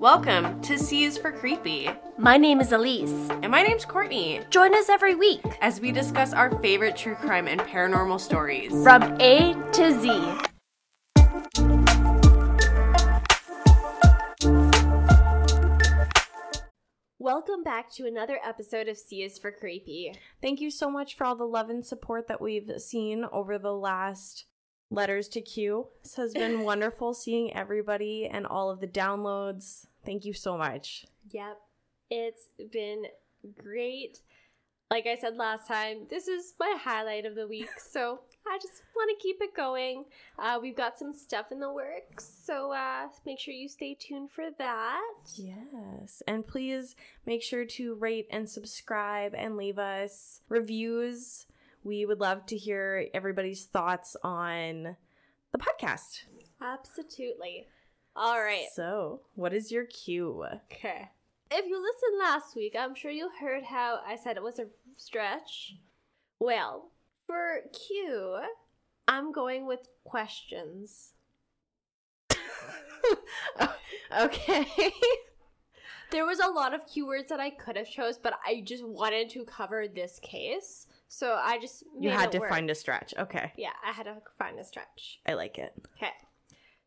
Welcome to C is for Creepy. My name is Elyse. And my name's Kourtney. Join us every week as we discuss our favorite true crime and paranormal stories from A to Z. Welcome back to another episode of C is for Creepy. Thank you so much for all the love and support that we've seen over the last letters to Q. This has been wonderful seeing everybody and all of the downloads. Thank you so much. Yep. It's been great. Like I said last time, this is my highlight of the week. So I just want to keep it going. Uh, we've got some stuff in the works. So uh, make sure you stay tuned for that. Yes. And please make sure to rate and subscribe and leave us reviews. We would love to hear everybody's thoughts on the podcast. Absolutely. All right. So, what is your cue? Okay. If you listened last week, I'm sure you heard how I said it was a stretch. Well, for Q, I'm going with questions. okay. there was a lot of keywords that I could have chose, but I just wanted to cover this case. So I just You had to work. find a stretch. Okay. Yeah, I had to find a stretch. I like it. Okay.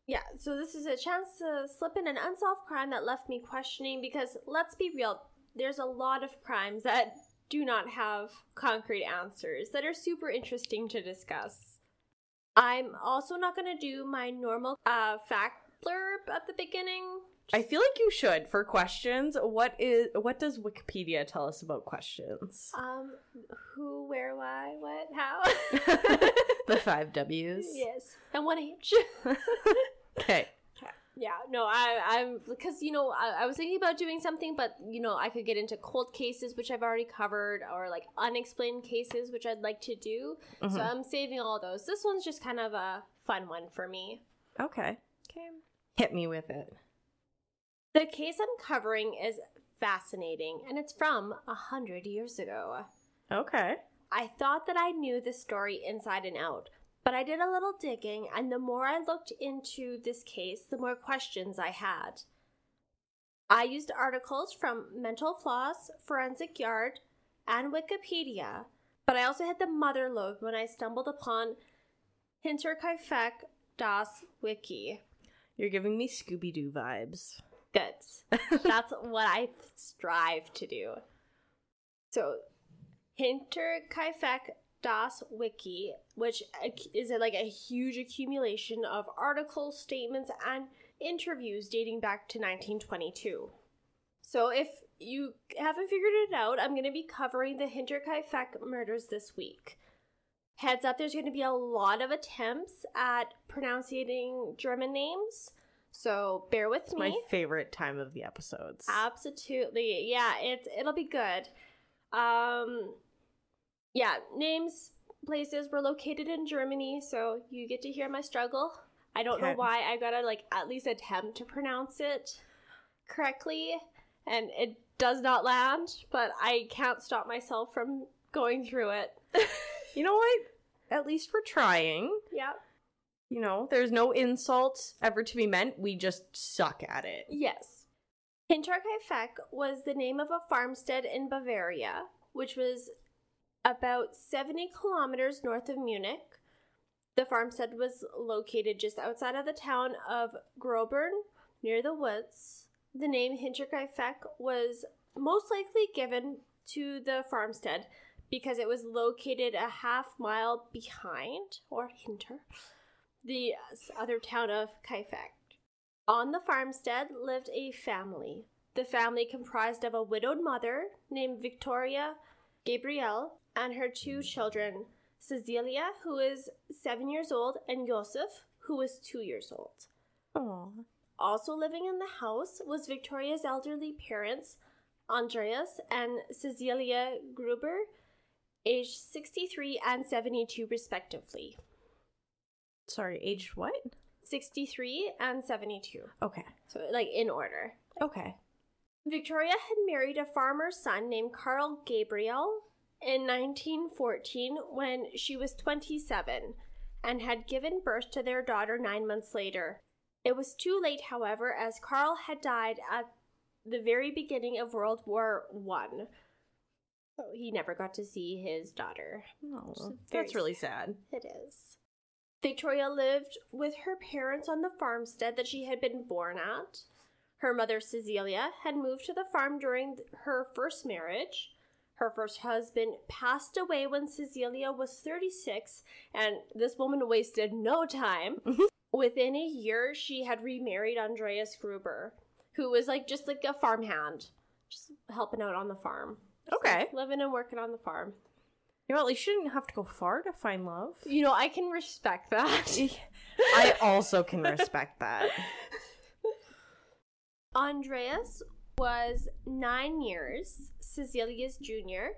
Yeah, so this is a chance to slip in an unsolved crime that left me questioning because let's be real, there's a lot of crimes that do not have concrete answers that are super interesting to discuss. I'm also not going to do my normal uh, fact blurb at the beginning. I feel like you should for questions. What is what does Wikipedia tell us about questions? Um, who, where, why, what, how? the five W's. Yes, and one H. okay. Yeah, no, I, I'm because you know I, I was thinking about doing something, but you know I could get into cold cases, which I've already covered, or like unexplained cases, which I'd like to do. Mm-hmm. So I'm saving all those. This one's just kind of a fun one for me. Okay. Okay. Hit me with it. The case I'm covering is fascinating, and it's from a hundred years ago. Okay. I thought that I knew the story inside and out, but I did a little digging, and the more I looked into this case, the more questions I had. I used articles from Mental Floss, Forensic Yard, and Wikipedia, but I also hit the mother lode when I stumbled upon Hinterkaifeck Das Wiki. You're giving me Scooby Doo vibes. Good. That's what I strive to do. So, Hinterkaifeck Das Wiki, which is like a huge accumulation of articles, statements, and interviews dating back to 1922. So, if you haven't figured it out, I'm going to be covering the Hinterkaifeck murders this week. Heads up, there's going to be a lot of attempts at pronouncing German names. So bear with it's me. My favorite time of the episodes. Absolutely. Yeah, it's it'll be good. Um yeah, names, places were located in Germany, so you get to hear my struggle. I don't okay. know why I gotta like at least attempt to pronounce it correctly, and it does not land, but I can't stop myself from going through it. you know what? At least we're trying. Yeah. You know, there's no insult ever to be meant. We just suck at it. Yes. Hinterkaifeck was the name of a farmstead in Bavaria, which was about 70 kilometers north of Munich. The farmstead was located just outside of the town of Grobern, near the woods. The name Hinterkaifeck was most likely given to the farmstead because it was located a half mile behind, or hinter, the other town of Kaifeck. On the farmstead lived a family. The family comprised of a widowed mother named Victoria Gabriel and her two children, Cecilia, who is seven years old, and Joseph, who is two years old. Aww. Also living in the house was Victoria's elderly parents, Andreas and Cecilia Gruber, aged 63 and 72 respectively. Sorry, aged what? 63 and 72. Okay. So, like, in order. Okay. Victoria had married a farmer's son named Carl Gabriel in 1914 when she was 27 and had given birth to their daughter nine months later. It was too late, however, as Carl had died at the very beginning of World War One. So he never got to see his daughter. Oh, that's really sad. It is. Victoria lived with her parents on the farmstead that she had been born at. Her mother, Cecilia, had moved to the farm during her first marriage. Her first husband passed away when Cecilia was 36, and this woman wasted no time. Within a year, she had remarried Andreas Gruber, who was like just like a farmhand, just helping out on the farm. Okay. living and working on the farm. You know, at least you didn't have to go far to find love. You know, I can respect that. I also can respect that. Andreas was nine years Cecilia's junior,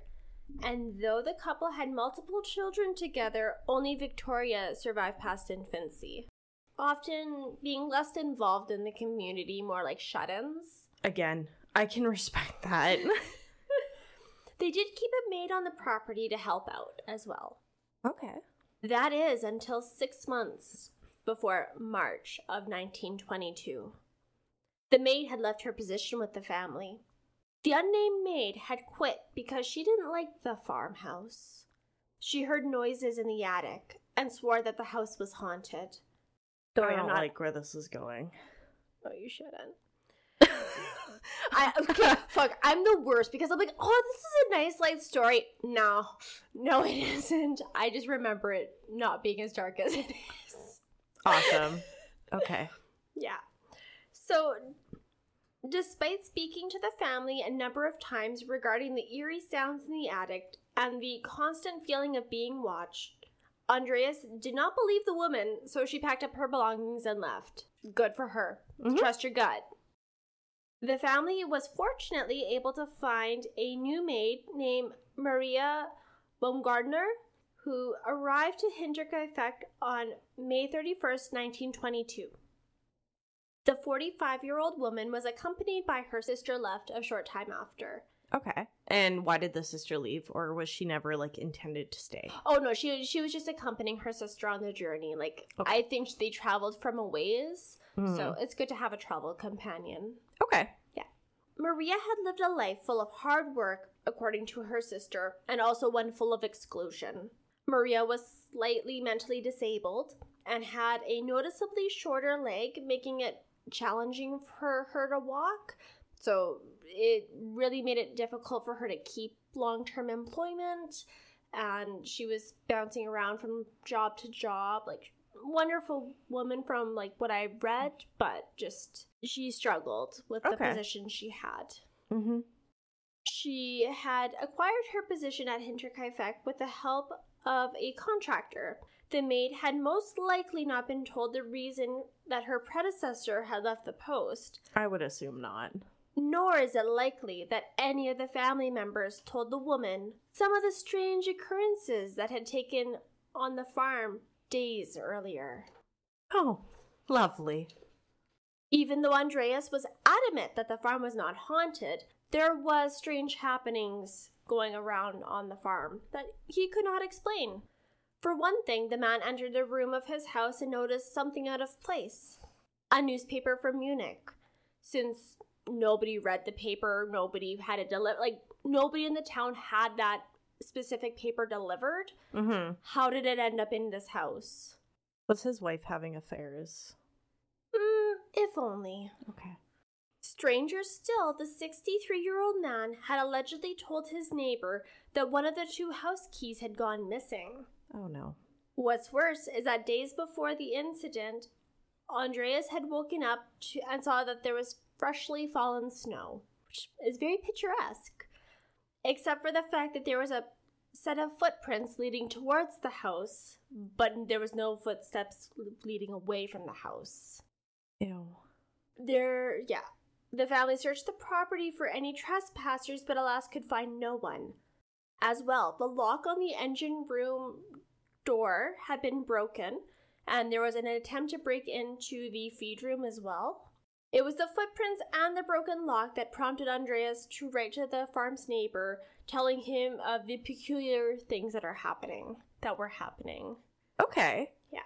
and though the couple had multiple children together, only Victoria survived past infancy. Often being less involved in the community, more like shut ins. Again, I can respect that. They did keep a maid on the property to help out as well. okay. That is until six months before March of 1922. The maid had left her position with the family. The unnamed maid had quit because she didn't like the farmhouse. She heard noises in the attic and swore that the house was haunted. I I'm don't not- like where this is going. Oh, you shouldn't. I okay, fuck. I'm the worst because I'm like, oh, this is a nice light story. No, no, it isn't. I just remember it not being as dark as it is. Awesome. Okay. Yeah. So, despite speaking to the family a number of times regarding the eerie sounds in the attic and the constant feeling of being watched, Andreas did not believe the woman, so she packed up her belongings and left. Good for her. Mhm. Trust your gut. The family was fortunately able to find a new maid named Maria Baumgartner, who arrived to Hinterkaifeck on May 31st, 1922. The 45 year old woman was accompanied by her sister left a short time after. Okay. And why did the sister leave, or was she never like intended to stay? Oh no, she she was just accompanying her sister on the journey. Like Okay. I think they traveled from a ways, so Hmm. it's good to have a travel companion. okay. Yeah. Maria had lived a life full of hard work, according to her sister, and also one full of exclusion. Maria was slightly mentally disabled and had a noticeably shorter leg, making it challenging for her to walk. So it really made it difficult for her to keep long term employment. And she was bouncing around from job to job, like wonderful woman from like what I read, but just she struggled with the Okay. position she had. Mm-hmm. She had acquired her position at Hinterkaifeck with the help of a contractor. The maid had most likely not been told the reason that her predecessor had left the post, I would assume not. nor is it likely that any of the family members told the woman some of the strange occurrences that had taken on the farm days earlier. Oh, lovely. Even though Andreas was adamant that the farm was not haunted, there was strange happenings going around on the farm that he could not explain. For one thing, the man entered the room of his house and noticed something out of place. A newspaper from Munich. Since nobody read the paper, nobody had it delivered, like nobody in the town had that specific paper delivered. Mm-hmm. How did it end up in this house? Was his wife having affairs? Mm, if only. Okay. Stranger still, the 63 year old man had allegedly told his neighbor that one of the two house keys had gone missing. Oh no. What's worse is that days before the incident, Andreas had woken up to, and saw that there was freshly fallen snow, which is very picturesque, except for the fact that there was a set of footprints leading towards the house, but there was no footsteps leading away from the house. Ew. There, yeah. The family searched the property for any trespassers, but alas, could find no one. As well, the lock on the engine room door had been broken, and there was an attempt to break into the feed room as well. It was the footprints and the broken lock that prompted Andreas to write to the farm's neighbor, telling him of the peculiar things that are happening, that were happening. Okay. Yeah.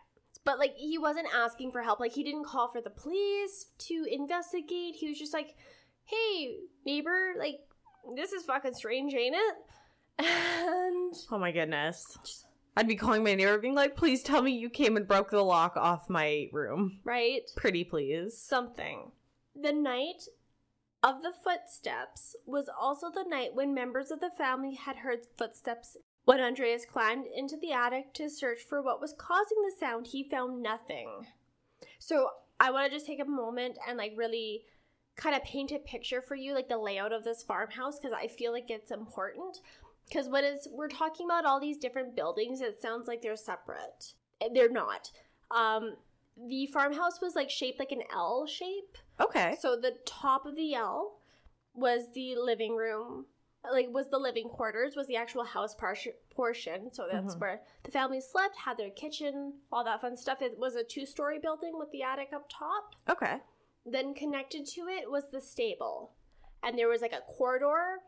But like he wasn't asking for help. Like he didn't call for the police to investigate. He was just like, "Hey, neighbor, like this is fucking strange, ain't it?" And Oh my goodness. I'd be calling my neighbor being like, please tell me you came and broke the lock off my room. right, Pretty please. something. The night of the footsteps was also the night when members of the family had heard footsteps. When Andreas climbed into the attic to search for what was causing the sound, he found nothing. So I want to just take a moment and like really kind of paint a picture for you, like the layout of this farmhouse, because I feel like it's important. Because when it's we're talking about all these different buildings, it sounds like they're separate. They're not. Um, the farmhouse was like shaped like an L shape. Okay. So the top of the L was the living room, like was the living quarters, was the actual house par- portion. So that's Mhm. where the family slept, had their kitchen, all that fun stuff. It was a two-story building with the attic up top. Okay. Then connected to it was the stable, and there was like a corridor.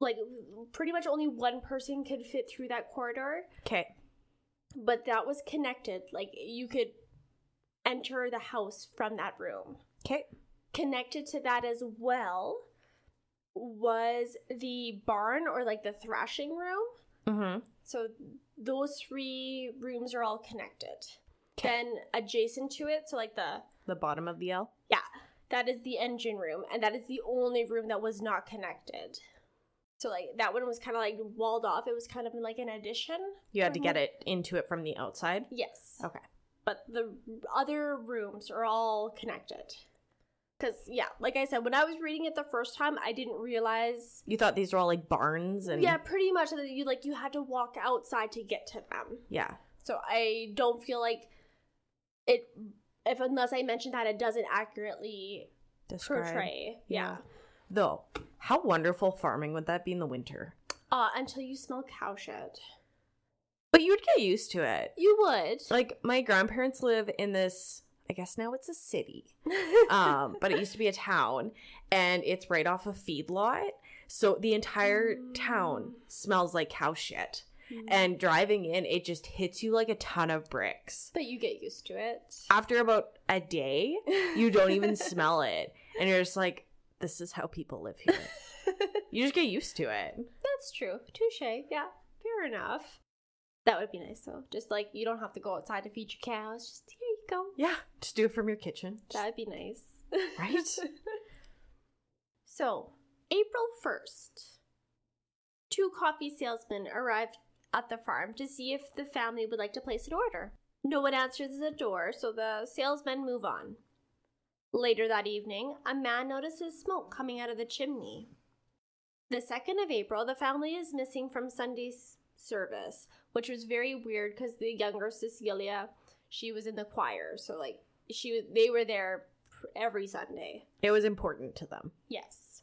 Like pretty much only one person could fit through that corridor Okay. but that was connected. Like you could enter the house from that room. Okay. Connected to that as well was the barn or like the thrashing room. Mm-hmm. So those three rooms are all connected. 'Kay. Then adjacent to it, so like the The bottom of the L. Yeah, that is the engine room, and that is the only room that was not connected. So like that one was kind of like walled off. It was kind of like an addition. You had to get it into it from the outside. Yes. Okay. but the other rooms are all connected. Because, yeah, like I said, when I was reading it the first time, I didn't realize. You thought these were all like barns and Yeah, pretty much that you like you had to walk outside to get to them. yeah. So I don't feel like it. If unless I mention that, it doesn't accurately Describe. portray. Yeah. Though, how wonderful farming would that be in the winter? Uh, until you smell cow shit, But you would get used to it. you would. Like my grandparents live in this. I guess now it's a city. um, but it used to be a town, and it's right off a feedlot. So the entire town smells like cow shit. And driving in, it just hits you like a ton of bricks. but you get used to it. After about a day, you don't even smell it. And you're just like, this is how people live here. You just get used to it. That's true. Touche. Yeah, fair enough. That would be nice though. Just like you don't have to go outside to feed your cows. Just here go. Yeah, just do it from your kitchen. That would be nice. Right? so, April 1st, two coffee salesmen arrived at the farm to see if the family would like to place an order. No one answers the door, so the salesmen move on. Later that evening, a man notices smoke coming out of the chimney. The 2nd of April, the family is missing from Sunday's service, which was very weird because the younger Cecilia, she was in the choir, so like she they were there every Sunday. It was important to them. Yes.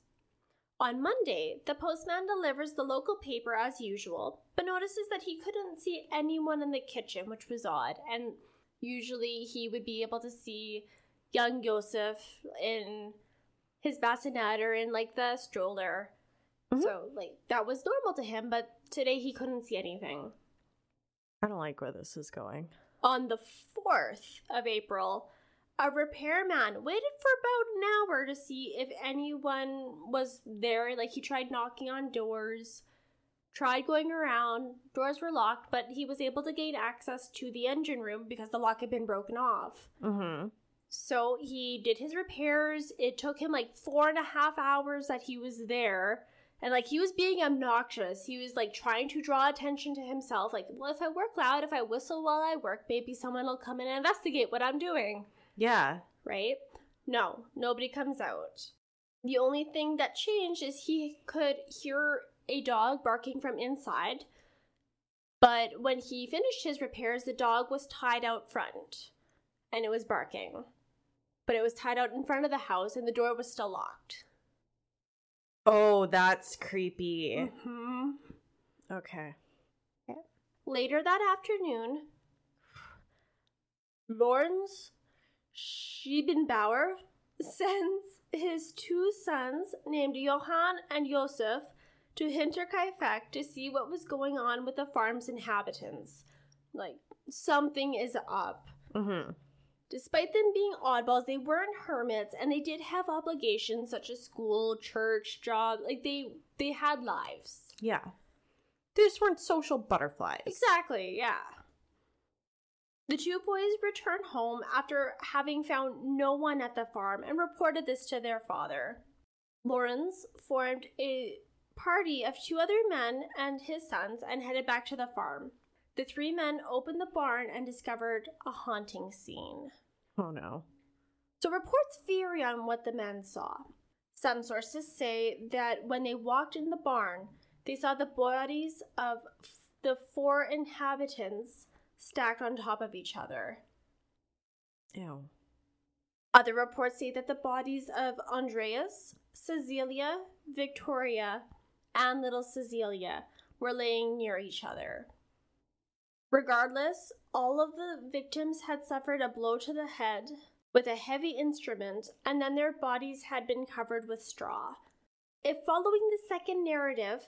On Monday, the postman delivers the local paper as usual, but notices that he couldn't see anyone in the kitchen, which was odd. And usually he would be able to see young Joseph in his bassinet or in like the stroller. Mhm. So, like, that was normal to him, but today he couldn't see anything. I don't like where this is going. On the 4th of April, a repairman waited for about an hour to see if anyone was there. Like, he tried knocking on doors, tried going around. Doors were locked, but he was able to gain access to the engine room because the lock had been broken off. Mm-hmm. So he did his repairs. It took him like four and a half hours that he was there. And like he was being obnoxious. He was like trying to draw attention to himself. Like, well, if I work loud, if I whistle while I work, maybe someone will come in and investigate what I'm doing. Yeah. Right? No, nobody comes out. The only thing that changed is he could hear a dog barking from inside. But when he finished his repairs, the dog was tied out front and it was barking. But it was tied out in front of the house and the door was still locked. Oh, that's creepy. Mm-hmm. Okay. Later that afternoon, Lawrence Schiebenbauer sends his two sons, named Johann and Josef, to Hinterkaifeck to see what was going on with the farm's inhabitants. Like, something is up. Mm-hmm. Despite them being oddballs, they weren't hermits and they did have obligations such as school, church, job. Like they they had lives. Yeah. They just weren't social butterflies. Exactly, yeah. The two boys returned home after having found no one at the farm and reported this to their father. Lawrence formed a party of two other men and his sons and headed back to the farm. The three men opened the barn and discovered a haunting scene. Oh no. So reports vary on what the men saw. Some sources say that when they walked in the barn, they saw the bodies of f- the four inhabitants stacked on top of each other. Ew. Other reports say that the bodies of Andreas, Cecilia, Victoria, and little Cecilia were laying near each other. Regardless, all of the victims had suffered a blow to the head with a heavy instrument, and then their bodies had been covered with straw. If following the second narrative,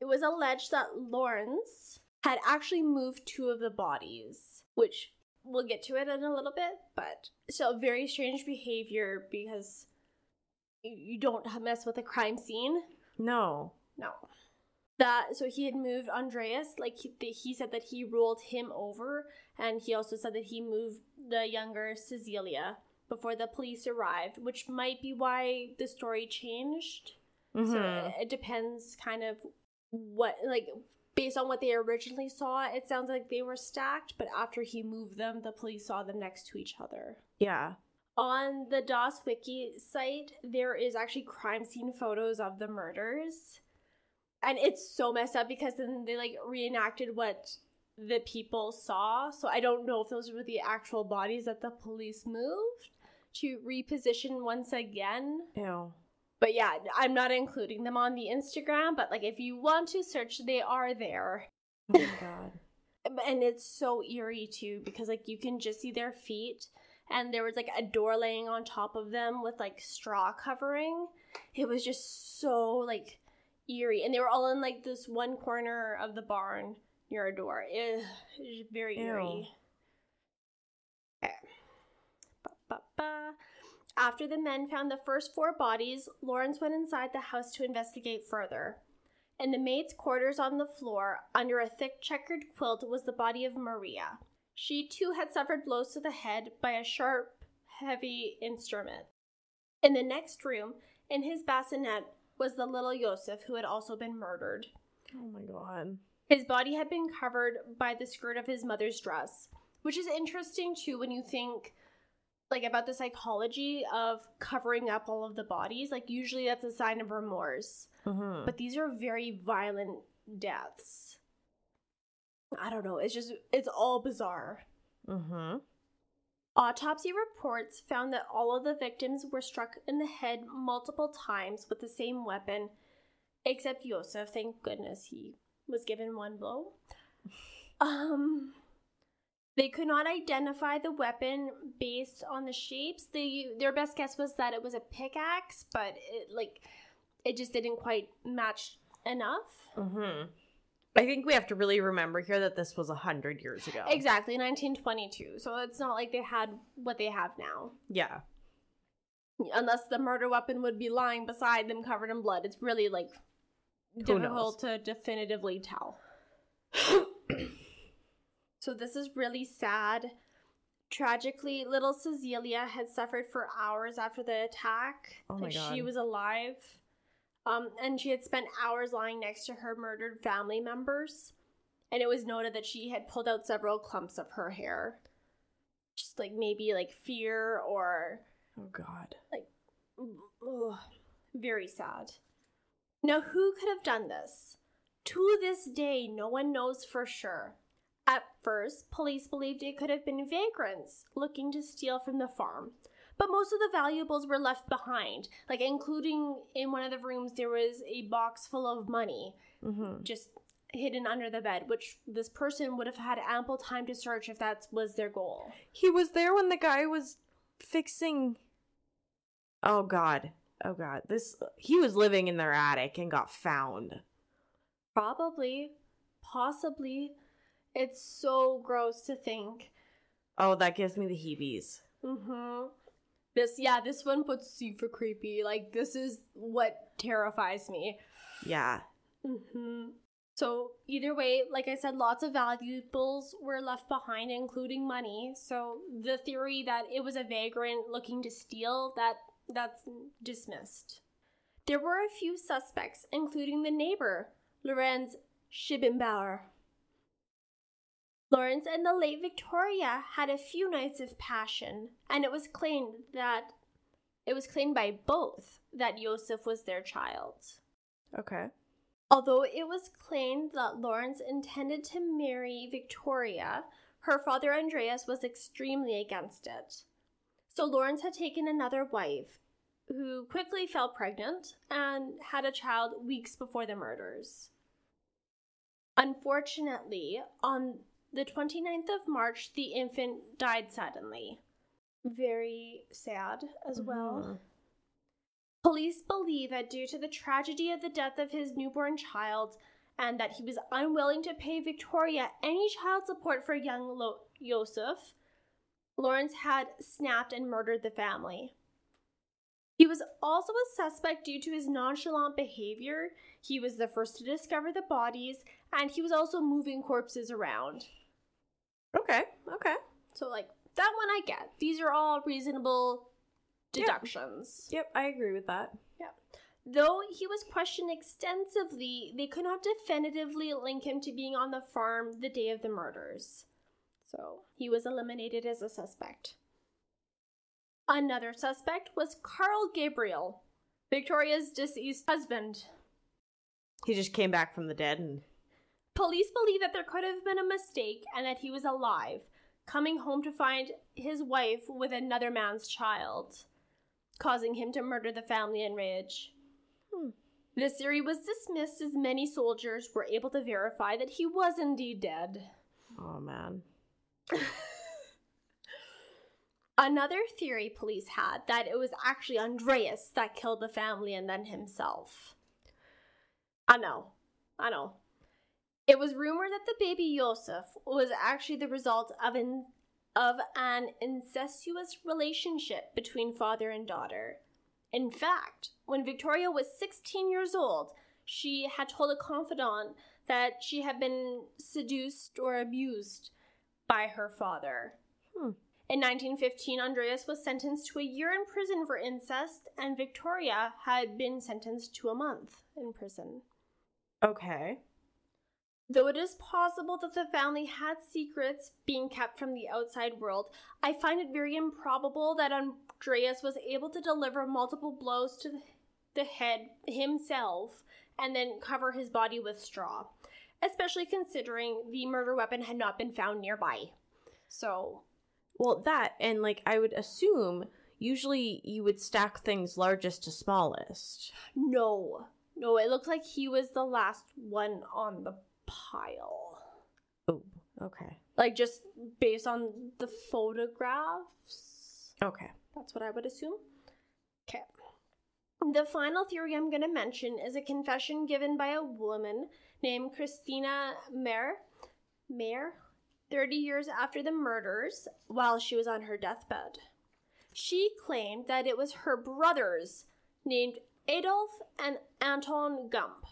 it was alleged that Lawrence had actually moved two of the bodies, which we'll get to it in a little bit, but still very strange behavior because you you don't mess with a crime scene. No. No. That so he had moved Andreas, like he, he said that he ruled him over, and he also said that he moved the younger Cecilia before the police arrived, which might be why the story changed. So Mhm. it, it depends kind of what like based on what they originally saw, it sounds like they were stacked, but after he moved them, the police saw them next to each other. Yeah. On the Das Wiki site, there is actually crime scene photos of the murders. And it's so messed up because then they like reenacted what the people saw. So I don't know if those were the actual bodies that the police moved to reposition once again. Ew. But yeah, I'm not including them on the Instagram, but like if you want to search, they are there. Oh my god. And it's so eerie too because like you can just see their feet and there was like a door laying on top of them with like straw covering. It was just so like eerie and they were all in like this one corner of the barn near a door. It was very Ew. eerie. Okay. Ba, ba, ba. After the men found the first four bodies, Lawrence went inside the house to investigate further. In the maid's quarters on the floor, under a thick checkered quilt, was the body of Maria. She too had suffered blows to the head by a sharp, heavy instrument. In the next room, in his bassinet, was the little Joseph who had also been murdered. Oh my god. His body had been covered by the skirt of his mother's dress, which is interesting too when you think like about the psychology of covering up all of the bodies. Like usually that's a sign of remorse, Mm-hmm. but these are very violent deaths. I don't know, it's just it's all bizarre. Mm-hmm. Autopsy reports found that all of the victims were struck in the head multiple times with the same weapon, except Yosef. Thank goodness he was given one blow. Um, they could not identify the weapon based on the shapes. They their best guess was that it was a pickaxe, but it like it just didn't quite match enough. Mm-hmm. I think we have to really remember here that this was a hundred years ago. Exactly, 1922. So it's not like they had what they have now. Yeah. unless the murder weapon would be lying beside them covered in blood. It's really like difficult to definitively tell. so this is really sad. Tragically, little Cecilia had suffered for hours after the attack. Oh my like God. she was alive. Um, and she had spent hours lying next to her murdered family members. And it was noted that she had pulled out several clumps of her hair. Just like maybe like fear or Oh god. Like, Ugh, very sad. Now, who could have done this? To this day, no one knows for sure. At first, police believed it could have been vagrants looking to steal from the farm. But most of the valuables were left behind, like including in one of the rooms there was a box full of money Mm-hmm. just hidden under the bed, which this person would have had ample time to search if that was their goal. He was there when the guy was fixing. Oh god. Oh god. This he was living in their attic and got found. Probably. Possibly. It's so gross to think. Oh, that gives me the heebies. Mm-hmm. This, yeah, this one puts super creepy. Like, this is what terrifies me. Yeah. Mm-hmm. So, either way, like I said, lots of valuables were left behind, including money. So, the theory that it was a vagrant looking to steal, that that's dismissed. There were a few suspects, including the neighbor, Lorenz Schibbenbauer. Lawrence and the late Victoria had a few nights of passion, and it was claimed that it was claimed by both that Joseph was their child. Okay. Although it was claimed that Lawrence intended to marry Victoria, her father Andreas was extremely against it. So Lawrence had taken another wife, who quickly fell pregnant and had a child weeks before the murders. Unfortunately, on the 29th of March, the infant died suddenly. Very sad as well. Mhm. Police believe that due to the tragedy of the death of his newborn child and that he was unwilling to pay Victoria any child support for young Lo- Joseph, Lawrence had snapped and murdered the family. He was also a suspect due to his nonchalant behavior. He was the first to discover the bodies, and he was also moving corpses around. Okay. Okay. So, like, that one I get. These are all reasonable Yeah. deductions. Yep, I agree with that. Yep. Though he was questioned extensively, they could not definitively link him to being on the farm the day of the murders. So he was eliminated as a suspect. Another suspect was Carl Gabriel, Victoria's deceased husband. He just came back from the dead and Police believe that there could have been a mistake and that he was alive, coming home to find his wife with another man's child, causing him to murder the family in rage. Hmm. This theory was dismissed as many soldiers were able to verify that he was indeed dead. oh man. Another theory police had that it was actually Andreas that killed the family and then himself. I know. I know. It was rumored that the baby Joseph was actually the result of an of an incestuous relationship between father and daughter. In fact, when Victoria was 16 years old, she had told a confidant that she had been seduced or abused by her father. Hmm. In 1915, Andreas was sentenced to a year in prison for incest, and Victoria had been sentenced to a month in prison. Okay. Though it is possible that the family had secrets being kept from the outside world, I find it very improbable that Andreas was able to deliver multiple blows to the head himself and then cover his body with straw, especially considering the murder weapon had not been found nearby. So, Well, that and like I would assume usually you would stack things largest to smallest. no. No, it looked like he was the last one on the pile. Oh, okay. Like, just based on the photographs. Okay. That's what I would assume. Okay. The final theory I'm going to mention is a confession given by a woman named Christina Mayer, Mayer, 30 years after the murders, while she was on her deathbed. She claimed that it was her brothers, named Adolf and Anton Gump,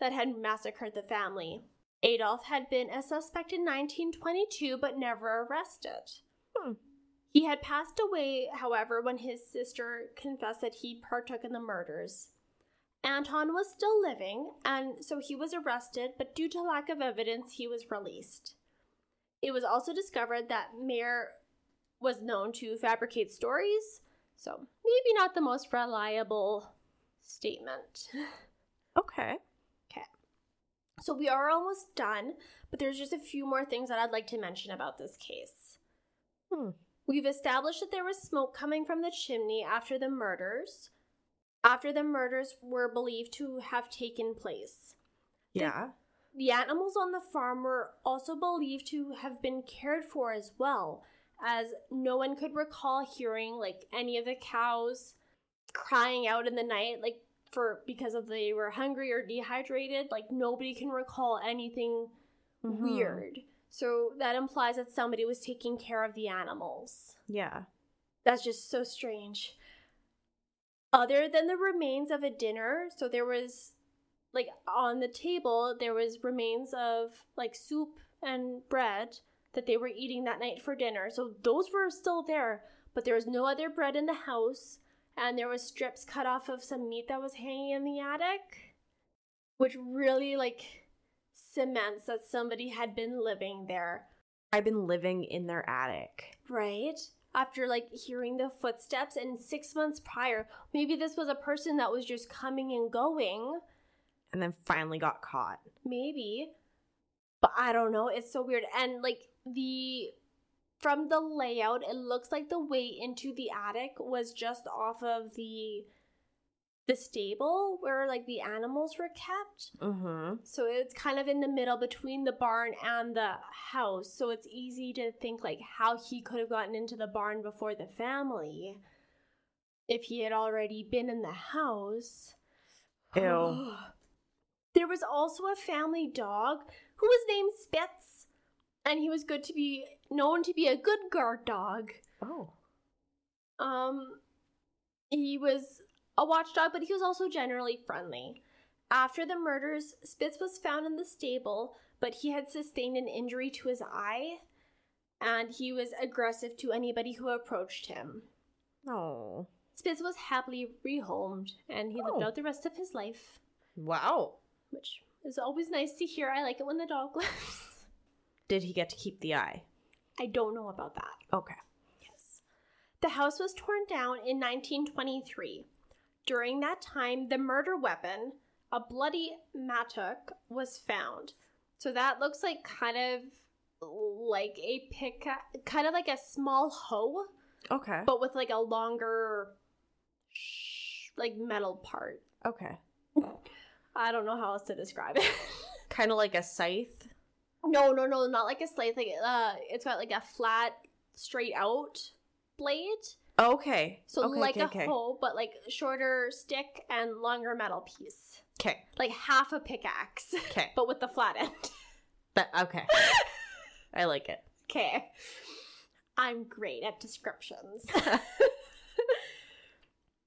that had massacred the family. Adolf had been a suspect in 1922 but never arrested. Hmm. He had passed away, however, when his sister confessed that he partook in the murders. Anton was still living, and so he was arrested, but due to lack of evidence, he was released. It was also discovered that Mayer was known to fabricate stories, so maybe not the most reliable statement. Okay. So we are almost done, but there's just a few more things that I'd like to mention about this case. Hmm. We've established that there was smoke coming from the chimney after the murders. After the murders were believed to have taken place. Yeah. The animals on the farm were also believed to have been cared for as well, as no one could recall hearing like any of the cows crying out in the night, like for because of they were hungry or dehydrated. Like nobody can recall anything Mhm. weird. So that implies that somebody was taking care of the animals. Yeah. That's just so strange. Other than the remains of a dinner, so there was like on the table there was remains of like soup and bread that they were eating that night for dinner. So those were still there, but there was no other bread in the house and there was strips cut off of some meat that was hanging in the attic, which really like cements that somebody had been living there. I've been living in their attic. Right? After like hearing the footsteps and 6 months prior, maybe this was a person that was just coming and going. And then finally got caught. Maybe. But I don't know. It's so weird. And like the from the layout, it looks like the way into the attic was just off of the the stable where like the animals were kept. Mm-hmm. So it's kind of in the middle between the barn and the house. So it's easy to think like how he could have gotten into the barn before the family if he had already been in the house. Ew. there was also a family dog who was named Spitz, and he was good to be known to be a good guard dog. Oh. Um, he was a watchdog, but he was also generally friendly. After the murders, Spitz was found in the stable, but he had sustained an injury to his eye, and he was aggressive to anybody who approached him. Oh. Spitz was happily rehomed, and he lived Oh. out the rest of his life, Wow. which is always nice to hear. I like it when the dog lives. Did he get to keep the eye? I don't know about that. Okay. Yes. The house was torn down in 1923. During that time, the murder weapon, a bloody mattock, was found. So that looks like kind of like a pick, kind of like a small hoe, Okay. but with like a longer, like metal part. Okay. I don't know how else to describe it. Kind of like a scythe. No, no, no, not like a slate. Like uh, it's got like a flat, straight out blade. Okay. So okay, like okay, a okay. hoe, but like shorter stick and longer metal piece. Okay. Like half a pickaxe, Okay. but with the flat end. But okay. I like it. Okay. I'm great at descriptions.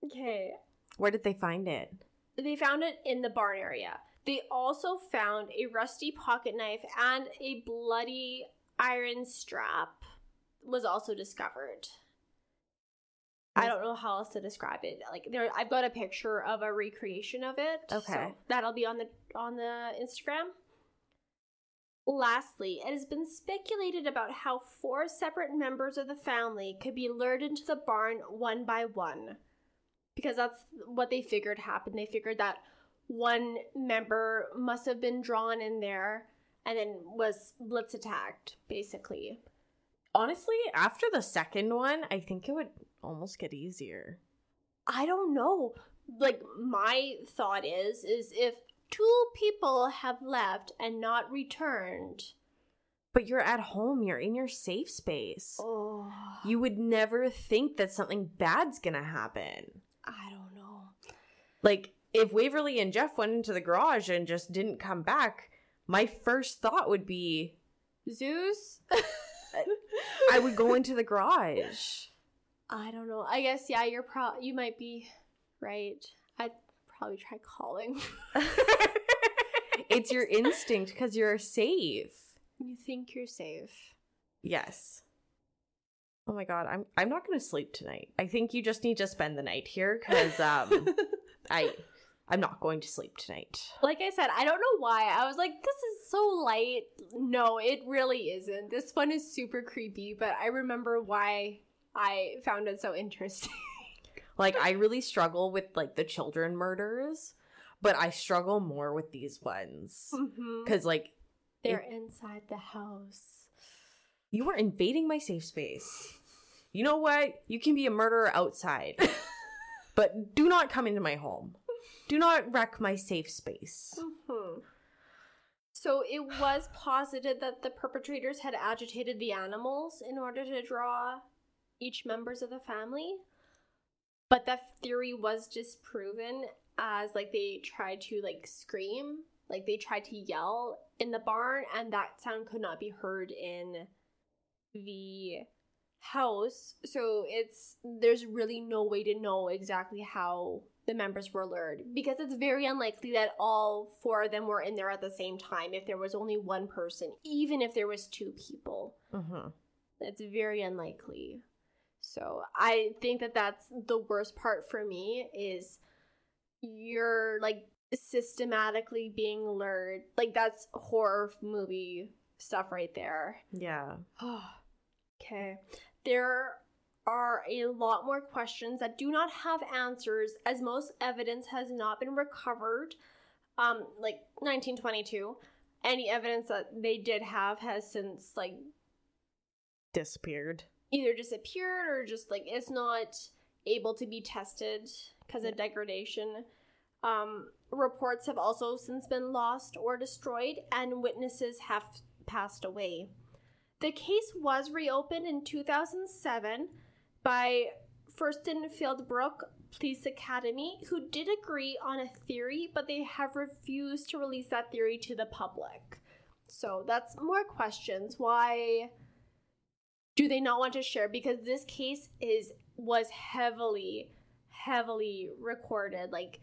okay. Where did they find it? They found it in the barn area. They also found a rusty pocket knife and a bloody iron strap was also discovered. I don't know how else to describe it. Like there I've got a picture of a recreation of it. Okay. So that'll be on the on the Instagram. Lastly, it has been speculated about how four separate members of the family could be lured into the barn one by one. Because that's what they figured happened. They figured that one member must have been drawn in there and then was blitz attacked, basically. Honestly, after the second one, I think it would almost get easier. I don't know. Like my thought is is if two people have left and not returned. But you're at home, you're in your safe space. Oh, You would never think that something bad's gonna happen. I don't know. Like, if Waverly and Jeff went into the garage and just didn't come back, my first thought would be Zeus? I would go into the garage. I don't know. I guess yeah, you're pro you might be right. I'd probably try calling. it's your instinct because you're safe. you think you're safe. Yes. Oh my god, I'm I'm not gonna sleep tonight. I think you just need to spend the night here because um I I'm not going to sleep tonight. like I said, I don't know why. I was like, this is so light. No, it really isn't. This one is super creepy, but I remember why I found it so interesting. Like I really struggle with like the children murders, but I struggle more with these ones mm-hmm. because like They're inside the house. you are invading my safe space. You know what? You can be a murderer outside, but do not come into my home. Do not wreck my safe space. Mhm. So it was posited that the perpetrators had agitated the animals in order to draw each members of the family. But that theory was disproven as like they tried to like scream like they tried to yell in the barn and that sound could not be heard in the house. So it's there's really no way to know exactly how the members were lured because it's very unlikely that all four of them were in there at the same time if there was only one person, even if there was two people. Mm-hmm. It's very unlikely. So I think that that's the worst part for me is you're like systematically being lured. Like that's horror movie stuff right there. Yeah. okay. There are a lot more questions that do not have answers as most evidence has not been recovered. Um like 1922. Any evidence that they did have has since like Disappeared. either disappeared or just like it's not able to be tested because of degradation. Um, reports have also since been lost or destroyed, and witnesses have passed away. The case was reopened in 2007 by Fürstenfeldbruck Police Academy, who did agree on a theory, but they have refused to release that theory to the public. So that's more questions. Why do they not want to share? Because this case is was heavily, heavily recorded. Like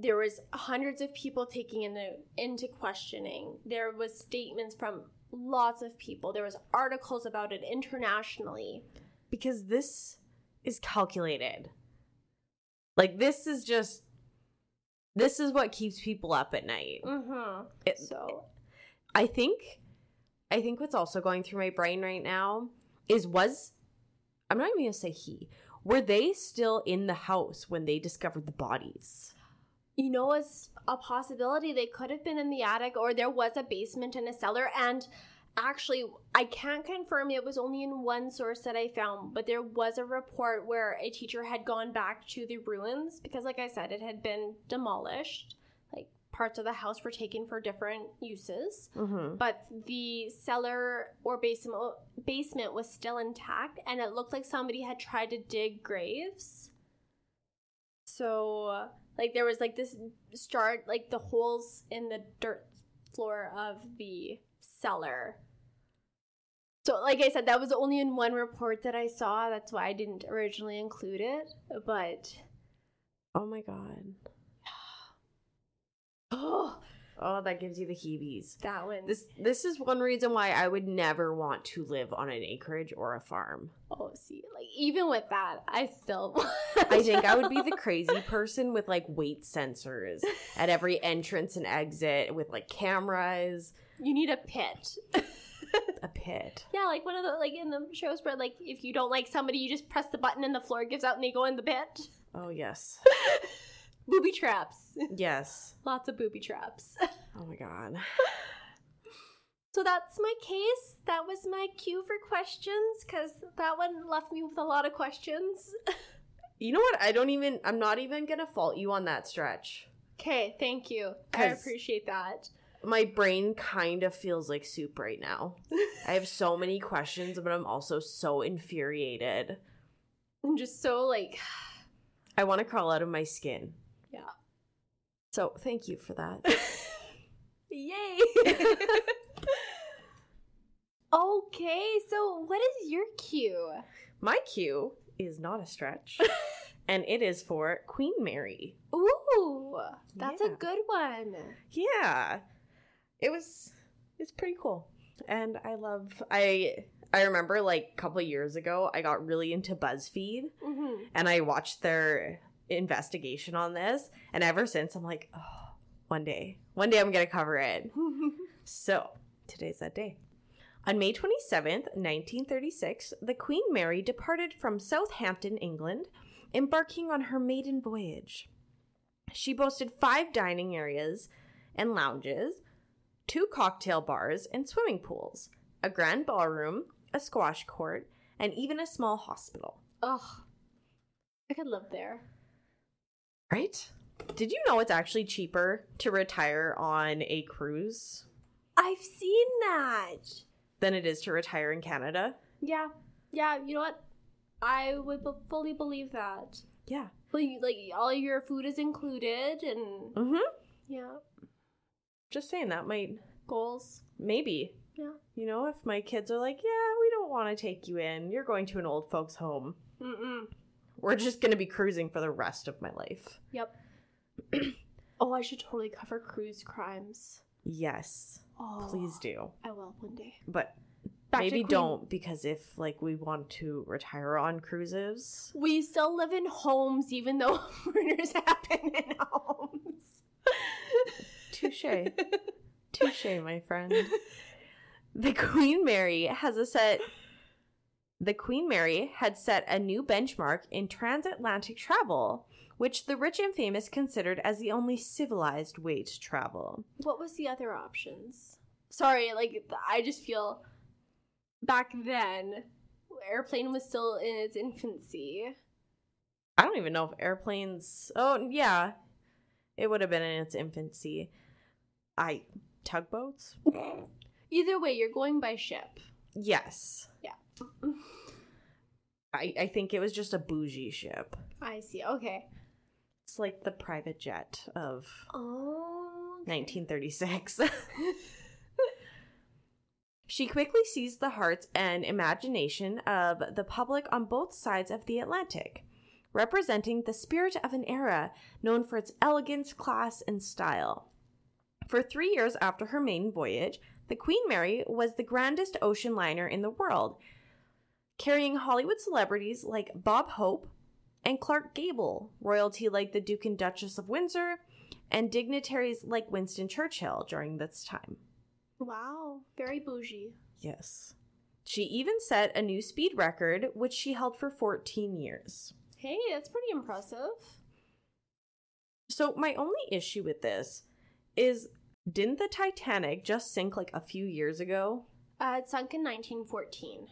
there was hundreds of people taking into into questioning. There was statements from lots of people. There was articles about it internationally. Because this is calculated. Like this is just this is what keeps people up at night. Mm-hmm. It- So I think I think what's also going through my brain right now is was I'm not even gonna say he. Were they still in the house when they discovered the bodies? you know, it's a possibility they could have been in the attic, or there was a basement and a cellar. And actually, I can't confirm it was only in one source that I found, but there was a report where a teacher had gone back to the ruins because, like I said, it had been demolished. Like parts of the house were taken for different uses, Mm-hmm. but the cellar or basement basement was still intact, and it looked like somebody had tried to dig graves. So, like, there was like this start, like the holes in the dirt floor of the cellar. So, like I said, that was only in one report that I saw. That's why I didn't originally include it. But Oh my god. oh, Oh, that gives you the heebies. that one. This this is one reason why I would never want to live on an acreage or a farm. oh, see, like even with that, I still. I think I would be the crazy person with like weight sensors at every entrance and exit with like cameras, You need a pit. a pit. yeah, like one of the like in the shows where like if you don't like somebody, you just press the button and the floor gives out and they go in the pit. Oh yes. Booby traps. Yes. Lots of booby traps. Oh my god. So that's my case. That was my cue for questions because that one left me with a lot of questions. You know what? I don't even I'm not even going to fault you on that stretch. Okay, thank you. I appreciate that. My brain kind of feels like soup right now. I have so many questions, but I'm also so infuriated. I'm just so like, I want to crawl out of my skin. Yeah. So, thank you for that. Yay! okay, so what is your cue? My cue is not a stretch, and it is for Queen Mary. Ooh, that's a good one. Yeah. It was it's pretty cool. And I love I I remember like a couple years ago I got really into BuzzFeed Mm-hmm. and I watched their investigation on this and ever since I'm like, "Oh, one day. One day I'm going to cover it." So, today's that day. On May 27th, 1936, the Queen Mary departed from Southampton, England, embarking on her maiden voyage. She boasted five dining areas and lounges, two cocktail bars and swimming pools, a grand ballroom, a squash court, and even a small hospital. Ugh, I could live there. Right? Did you know it's actually cheaper to retire on a cruise I've seen that. than it is to retire in Canada? Yeah, yeah. You know what? I would be- fully believe that. Yeah. Well, you, like all your food is included, and Mm-hmm. yeah. Just saying that might Goals. maybe. Yeah. You know, if my kids are like, yeah, we don't want to take you in. You're going to an old folks' home. Mm-mm. We're just going to be cruising for the rest of my life. Yep. oh, I should totally cover cruise crimes. Yes, Oh, please do. I will one day. But Back maybe don't because if like we want to retire on cruises, We still live in homes, even though murders happen in homes. touche, touche, my friend. The Queen Mary has a set. The Queen Mary had set a new benchmark in transatlantic travel, which the rich and famous considered as the only civilized way to travel. What was the other options? Sorry, like I just feel back then airplane was still in its infancy. I don't even know if airplanes. Oh, yeah. It would have been in its infancy. I. Tugboats? Either way, you're going by ship. Yes. Yeah. I, I think it was just a bougie ship. I see. Okay. It's like the private jet of Oh. okay. 1936. she quickly seized the hearts and imagination of the public on both sides of the Atlantic, representing the spirit of an era known for its elegance, class, and style. For three years after her maiden voyage, the Queen Mary was the grandest ocean liner in the world, carrying Hollywood celebrities like Bob Hope and Clark Gable, royalty like the Duke and Duchess of Windsor, and dignitaries like Winston Churchill during this time. Wow. Very bougie. Yes. She even set a new speed record, which she held for 14 years. Hey, that's pretty impressive. So, my only issue with this is didn't the Titanic just sink like a few years ago? Uh, it sunk in 1914.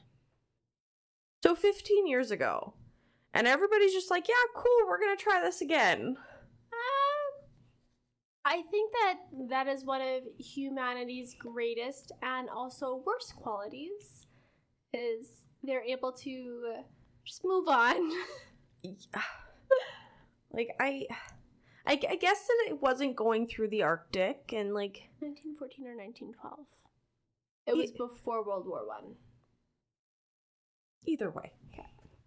So, 15 years ago. And everybody's just like, yeah, cool, we're going to try this again. Um, I think that that is one of humanity's greatest and also worst qualities is they're able to just move on. like, I. I, I guess that it wasn't going through the Arctic and like 1914 or 1912. It was Ye- before World War One. Either way.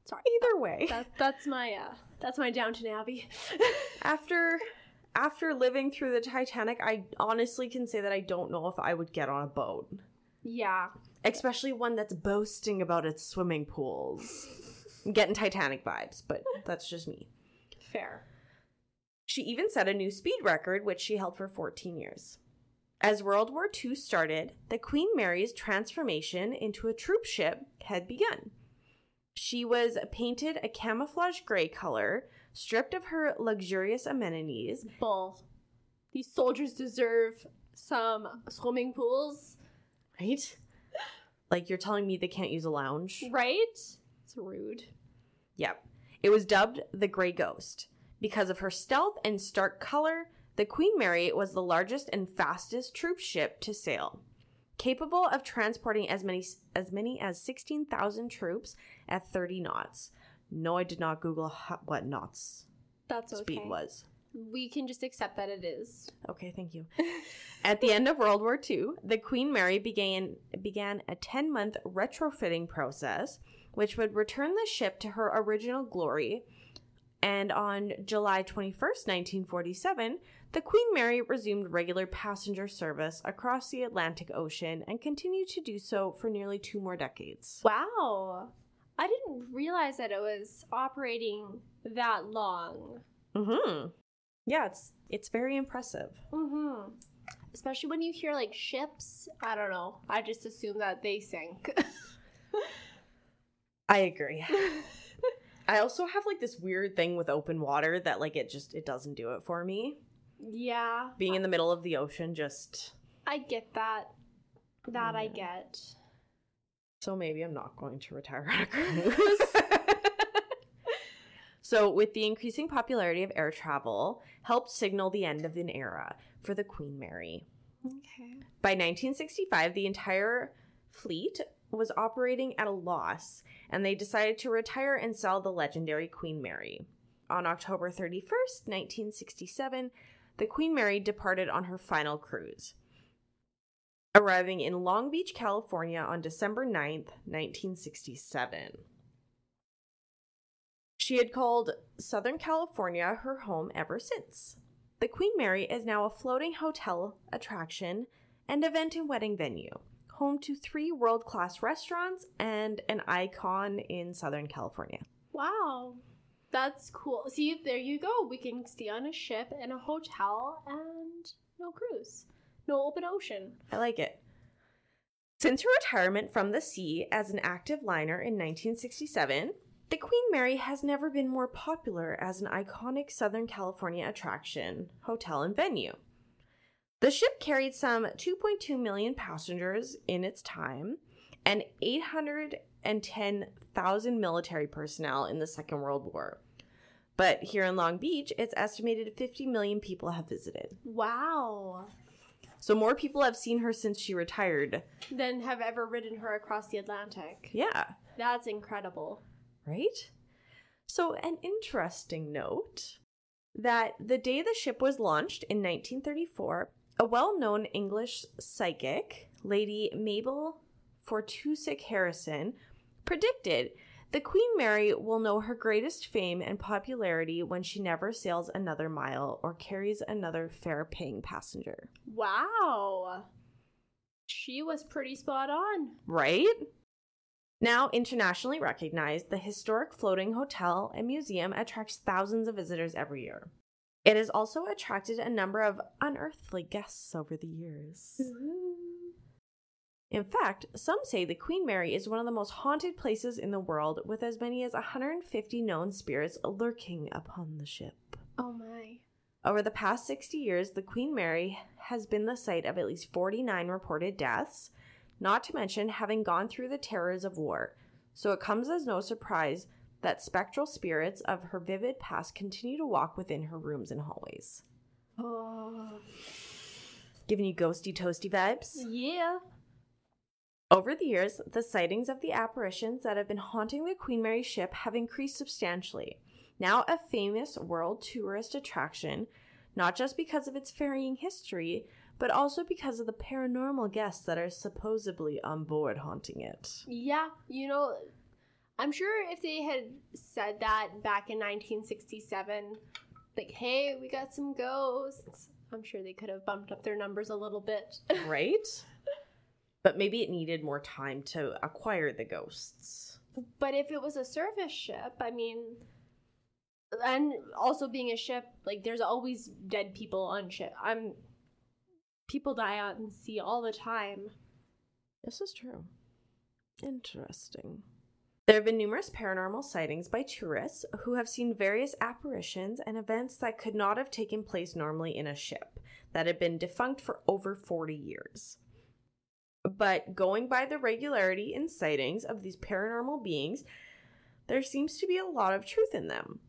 Sorry. Either way. That, that's my uh that's my Downton Abbey. after after living through the Titanic, I honestly can say that I don't know if I would get on a boat, yeah. especially one that's boasting about its swimming pools. I'm getting Titanic vibes, but that's just me. Fair. She even set a new speed record, which she held for 14 years. As World War II started, the Queen Mary's transformation into a troop ship had begun. She was painted a camouflage gray color, stripped of her luxurious amenities, Bull. These soldiers deserve some swimming pools, right? Like you're telling me they can't use a lounge? right? It's rude. Yep. It was dubbed the Grey Ghost. Because of her stealth and stark color, the Queen Mary was the largest and fastest troop ship to sail. Capable of transporting as many as many as 16,000 troops at 30 knots. No, I did not Google ho- what knots That's okay. speed was. We can just accept that it is. Okay, thank you. At the end of World War II, the Queen Mary began began a 10-month retrofitting process which would return the ship to her original glory. And on July 21st, 1947, the Queen Mary resumed regular passenger service across the Atlantic Ocean and continued to do so for nearly two more decades. Wow. I didn't realize that it was operating that long. Mhm. Yeah, it's it's very impressive. Mm-hmm. Especially when you hear like ships. I don't know. I just assume that they sank. I agree. I also have like this weird thing with open water that like it just it doesn't do it for me. Yeah. Being in the middle of the ocean just I get that. That I get. so maybe I'm not going to retire on a cruise. so with the increasing popularity of air travel helped signal the end of an era for the Queen Mary. Okay. By 1965, the entire fleet was operating at a loss, and they decided to retire and sell the legendary Queen Mary. On October 31st, 1967, the Queen Mary departed on her final cruise. arriving in Long Beach, California on December 9th, 1967. She had called Southern California her home ever since. The Queen Mary is now a floating hotel attraction and event and wedding venue, home to three world class restaurants and an icon in Southern California. Wow. That's cool. See, there you go. We can stay on a ship and a hotel and no cruise, no open ocean. I like it. Since her retirement from the sea as an active liner in 1967, the Queen Mary has never been more popular as an iconic Southern California attraction, hotel, and venue. The ship carried some 2.2 million passengers in its time and 810,000 military personnel in the Second World War. But here in Long Beach, it's estimated 50 million people have visited. Wow. So more people have seen her since she retired. Than have ever ridden her across the Atlantic. Yeah. That's incredible. Right? So, an interesting note that the day the ship was launched in 1934, a well known English psychic, Lady Mabel Fortescue-Harrison, predicted the Queen Mary will know her greatest fame and popularity when she never sails another mile or carries another fare paying passenger. Wow. She was pretty spot on. Right? Now internationally recognized, the historic floating hotel and museum attracts thousands of visitors every year. It has also attracted a number of unearthly guests over the years. In fact, some say the Queen Mary is one of the most haunted places in the world, with as many as 150 known spirits lurking upon the ship. Oh my. Over the past 60 years, the Queen Mary has been the site of at least 49 reported deaths, not to mention having gone through the terrors of war. So it comes as no surprise that spectral spirits of her vivid past continue to walk within her rooms and hallways. Oh. Giving you ghosty toasty vibes? Yeah. Over the years, the sightings of the apparitions that have been haunting the Queen Mary ship have increased substantially. Now a famous world tourist attraction, not just because of its ferrying history, but also because of the paranormal guests that are supposedly on board haunting it. Yeah, you know, I'm sure if they had said that back in 1967, like, hey, we got some ghosts, I'm sure they could have bumped up their numbers a little bit. Right? But maybe it needed more time to acquire the ghosts. But if it was a service ship, I mean, and also being a ship, like there's always dead people on ship. I'm people die out in sea all the time. This is true. Interesting. There have been numerous paranormal sightings by tourists who have seen various apparitions and events that could not have taken place normally in a ship that had been defunct for over 40 years. But going by the regularity in sightings of these paranormal beings, there seems to be a lot of truth in them.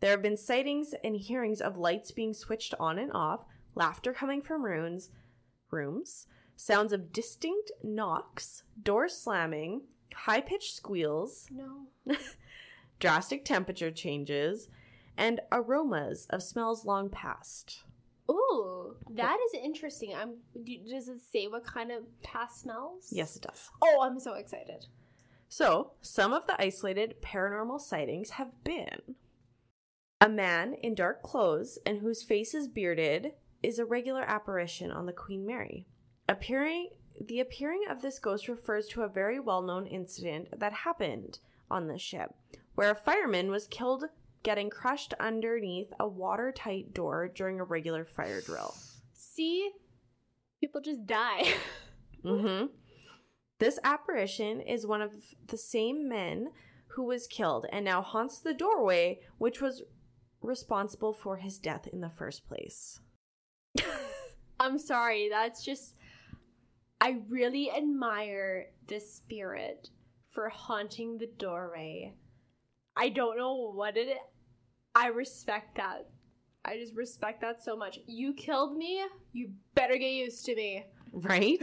There have been sightings and hearings of lights being switched on and off, laughter coming from rooms, rooms, sounds of distinct knocks, doors slamming, high pitched squeals, No. drastic temperature changes, and aromas of smells long past. Ooh, that is interesting. I'm. do- Does it say what kind of past smells? Yes, it does. Oh, I'm so excited. So, some of the isolated paranormal sightings have been a man in dark clothes and whose face is bearded is a regular apparition on the Queen Mary. Appearing the appearing of this ghost refers to a very well-known incident that happened on the ship where a fireman was killed getting crushed underneath a watertight door during a regular fire drill. See, people just die. Mm-hmm. This apparition is one of the same men who was killed and now haunts the doorway, which was responsible for his death in the first place. I'm sorry. That's just. I really admire this spirit for haunting the doorway. I don't know what it is. I respect that. I just respect that so much. You killed me. You better get used to me. Right?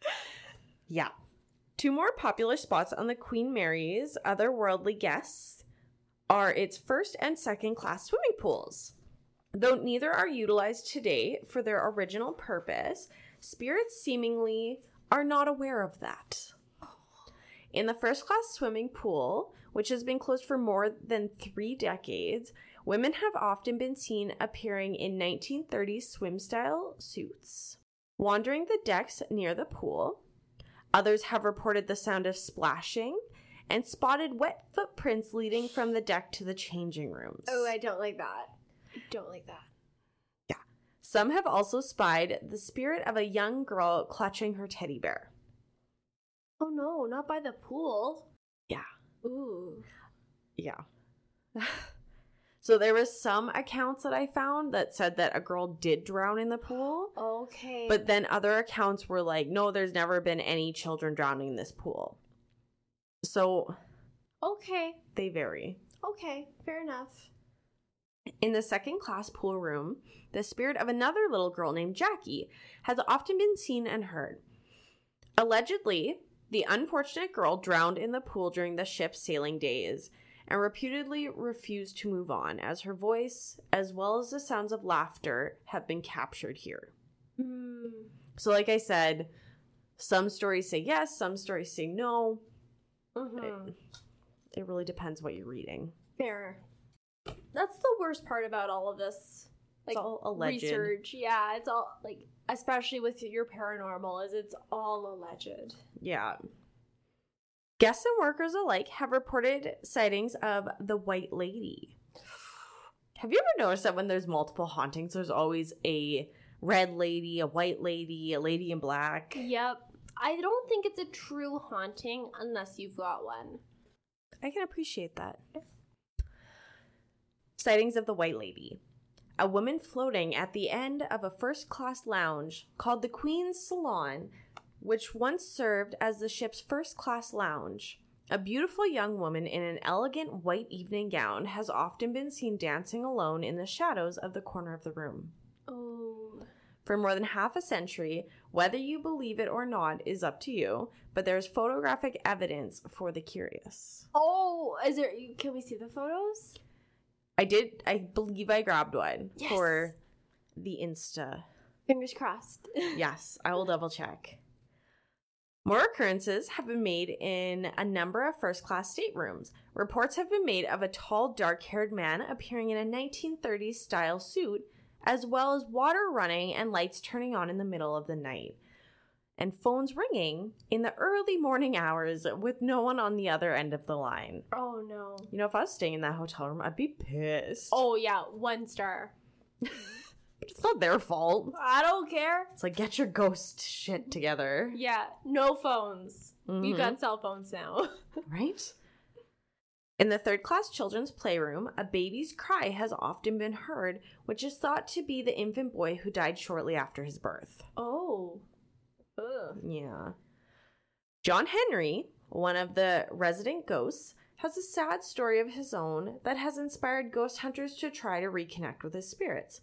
yeah. Two more popular spots on the Queen Mary's otherworldly guests are its first and second class swimming pools. Though neither are utilized today for their original purpose, spirits seemingly are not aware of that. In the first class swimming pool, which has been closed for more than three decades, women have often been seen appearing in 1930s swim style suits, wandering the decks near the pool. Others have reported the sound of splashing and spotted wet footprints leading from the deck to the changing rooms. Oh, I don't like that. I don't like that. Yeah. Some have also spied the spirit of a young girl clutching her teddy bear. Oh no, not by the pool. Yeah. Ooh. Yeah. so there was some accounts that I found that said that a girl did drown in the pool, Okay. but then other accounts were like, no, there's never been any children drowning in this pool. So okay. they vary. Okay. Fair enough. In the second class pool room, the spirit of another little girl named Jackie has often been seen and heard. Allegedly, the unfortunate girl drowned in the pool during the ship's sailing days and reputedly refused to move on, as her voice, as well as the sounds of laughter, have been captured here. Hmm. So, like I said, some stories say yes, some stories say no. Mhm. It really depends what you're reading. Fair. That's the worst part about all of this. Like it's all alleged. research. Yeah, it's all like especially with your paranormal is it's all alleged. Yeah. Guests and workers alike have reported sightings of the White Lady. Have you ever noticed that when there's multiple hauntings, there's always a red lady, a white lady, a lady in black? Yep. I don't think it's a true haunting unless you've got one. I can appreciate that. Sightings of the White Lady. A woman floating at the end of a first class lounge called the Queen's Salon, which once served as the ship's first class lounge. A beautiful young woman in an elegant white evening gown has often been seen dancing alone in the shadows of the corner of the room. Oh. For more than half a century, whether you believe it or not is up to you, but there's photographic evidence for the curious. Oh, is there can we see the photos? I did. I believe I grabbed one Yes. for the Insta. Fingers crossed. Yes, I will double check. More occurrences have been made in a number of first class staterooms. Reports have been made of a tall, dark haired man appearing in a 1930s style suit, as well as water running and lights turning on in the middle of the night. And phones ringing in the early morning hours with no one on the other end of the line. oh no. You know, if I was staying in that hotel room, I'd be pissed. Oh yeah, one star. It's not their fault. I don't care. It's like get your ghost shit together. Yeah, no phones. You Mhm. got cell phones now. right? In the third class children's playroom, a baby's cry has often been heard, which is thought to be the infant boy who died shortly after his birth. oh. Ugh. Yeah. John Henry, one of the resident ghosts, has a sad story of his own that has inspired ghost hunters to try to reconnect with his spirits.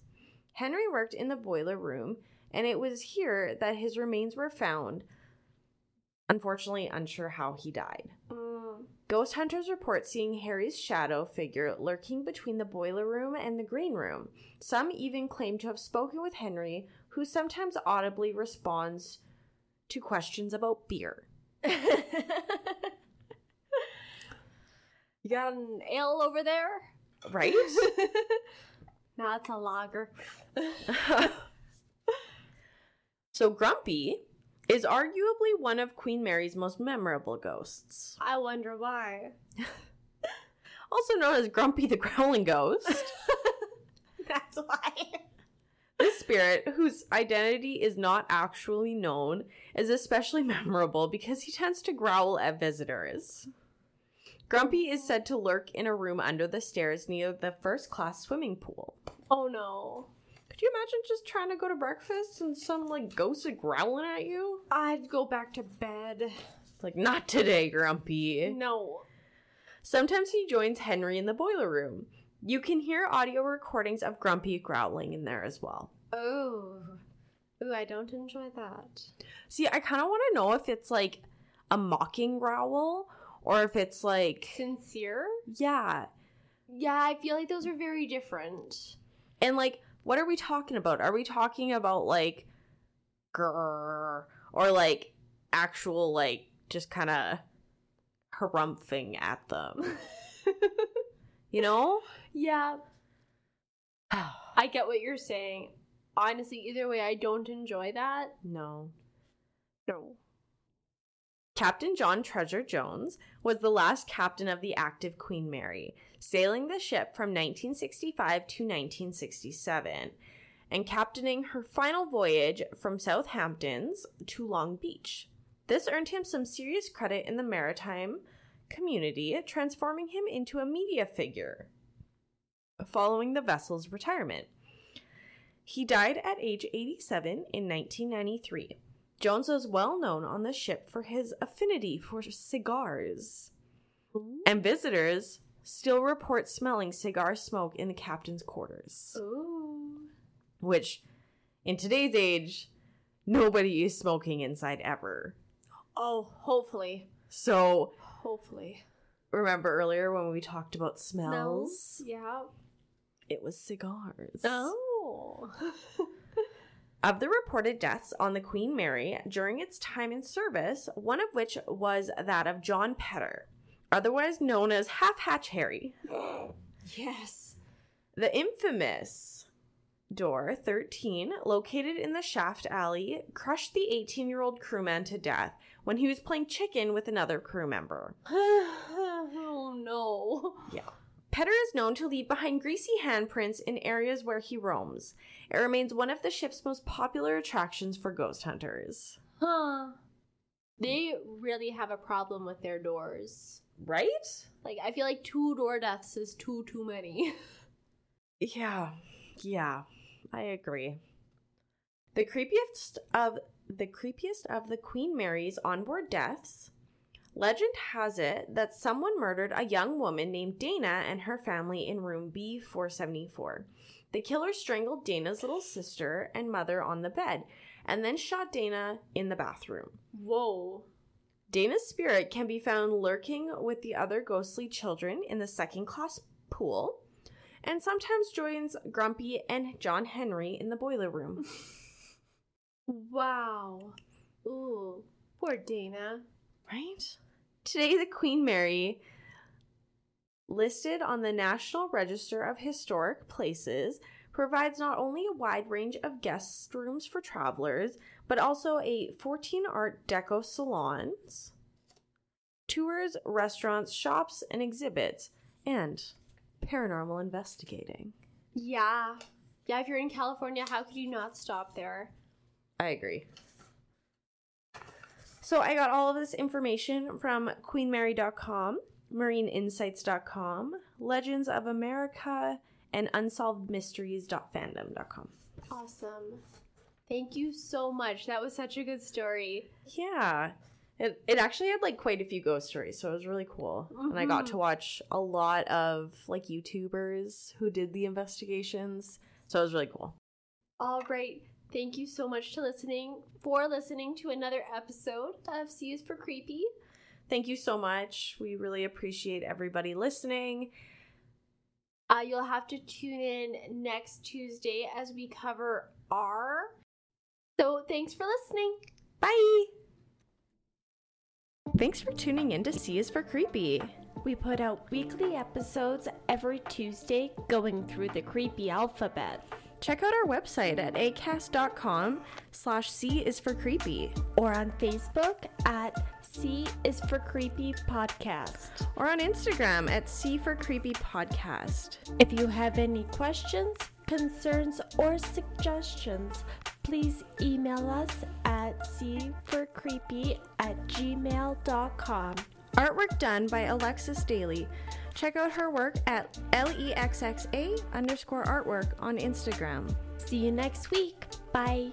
Henry worked in the boiler room, and it was here that his remains were found. Unfortunately, unsure how he died. Mm. Ghost hunters report seeing Harry's shadow figure lurking between the boiler room and the green room. Some even claim to have spoken with Henry, who sometimes audibly responds to questions about beer. you got an ale over there? Right? No, it's a lager. so Grumpy is arguably one of Queen Mary's most memorable ghosts. I wonder why. Also known as Grumpy the Growling Ghost. That's why. This spirit, whose identity is not actually known, is especially memorable because he tends to growl at visitors. Grumpy is said to lurk in a room under the stairs near the first class swimming pool. Oh no. Could you imagine just trying to go to breakfast and some like ghost is growling at you? I'd go back to bed. It's like, not today, Grumpy. No. Sometimes he joins Henry in the boiler room. You can hear audio recordings of Grumpy growling in there as well. Oh. Ooh, I don't enjoy that. See, I kind of want to know if it's like a mocking growl or if it's like, Sincere? yeah. Yeah, I feel like those are very different. And like, what are we talking about? Are we talking about like grrr, or like actual like just kind of harumphing at them. you know? Yeah, I get what you're saying. Honestly, either way, I don't enjoy that. no. No. Captain John Treasure Jones was the last captain of the active Queen Mary, sailing the ship from 1965 to 1967 and captaining her final voyage from Southamptons to Long Beach. This earned him some serious credit in the maritime community, transforming him into a media figure following the vessel's retirement. He died at age 87 in 1993. Jones was well known on the ship for his affinity for cigars, and visitors still report smelling cigar smoke in the captain's quarters. Ooh. Which, in today's age, nobody is smoking inside ever. Oh, hopefully. So, Hopefully. remember earlier when we talked about smells? Yeah. It was cigars. Oh. Of the reported deaths on the Queen Mary during its time in service, one of which was that of John Pedder, otherwise known as Half Hatch Harry. yes. The infamous door 13, located in the shaft alley, crushed the 18 year old crewman to death when he was playing chicken with another crew member. oh no. Yeah. Pedder is known to leave behind greasy handprints in areas where he roams. It remains one of the ship's most popular attractions for ghost hunters. Huh. They really have a problem with their doors. Right? Like I feel like two door deaths is too too many. Yeah, yeah, I agree. The creepiest of the creepiest of the Queen Mary's onboard deaths. Legend has it that someone murdered a young woman named Dana and her family in room B474. The killer strangled Dana's little sister and mother on the bed and then shot Dana in the bathroom. Whoa. Dana's spirit can be found lurking with the other ghostly children in the second class pool and sometimes joins Grumpy and John Henry in the boiler room. Wow. Ooh. Poor Dana. right? Today, the Queen Mary, listed on the National Register of Historic Places, provides not only a wide range of guest rooms for travelers, but also a 14 Art Deco salons, tours, restaurants, shops, and exhibits, and paranormal investigating. Yeah. Yeah, if you're in California, how could you not stop there? I agree. So I got all of this information from queenmary.com, marineinsights.com, Legends of America, and unsolvedmysteries.fandom.com. Awesome. Thank you so much. That was such a good story. Yeah. It, it actually had like quite a few ghost stories, so it was really cool. And I got Mhm. to watch a lot of like YouTubers who did the investigations. So it was really cool. All right. Thank you so much to listening for listening to another episode of C is for Creepy. Thank you so much. We really appreciate everybody listening. Uh, you'll have to tune in next Tuesday as we cover R. So thanks for listening. Bye. Thanks for tuning in to C is for Creepy. We put out weekly episodes every Tuesday going through the creepy alphabet. Check out our website at acast.com slash C is for creepy Or on Facebook at C is for Creepy Podcast. or on Instagram at C for Creepy Podcast. If you have any questions, concerns, or suggestions, please email us at C for creepy at gmail.com. Artwork done by Alexis Daly. Check out her work at LEXXA underscore artwork on Instagram. See you next week. Bye.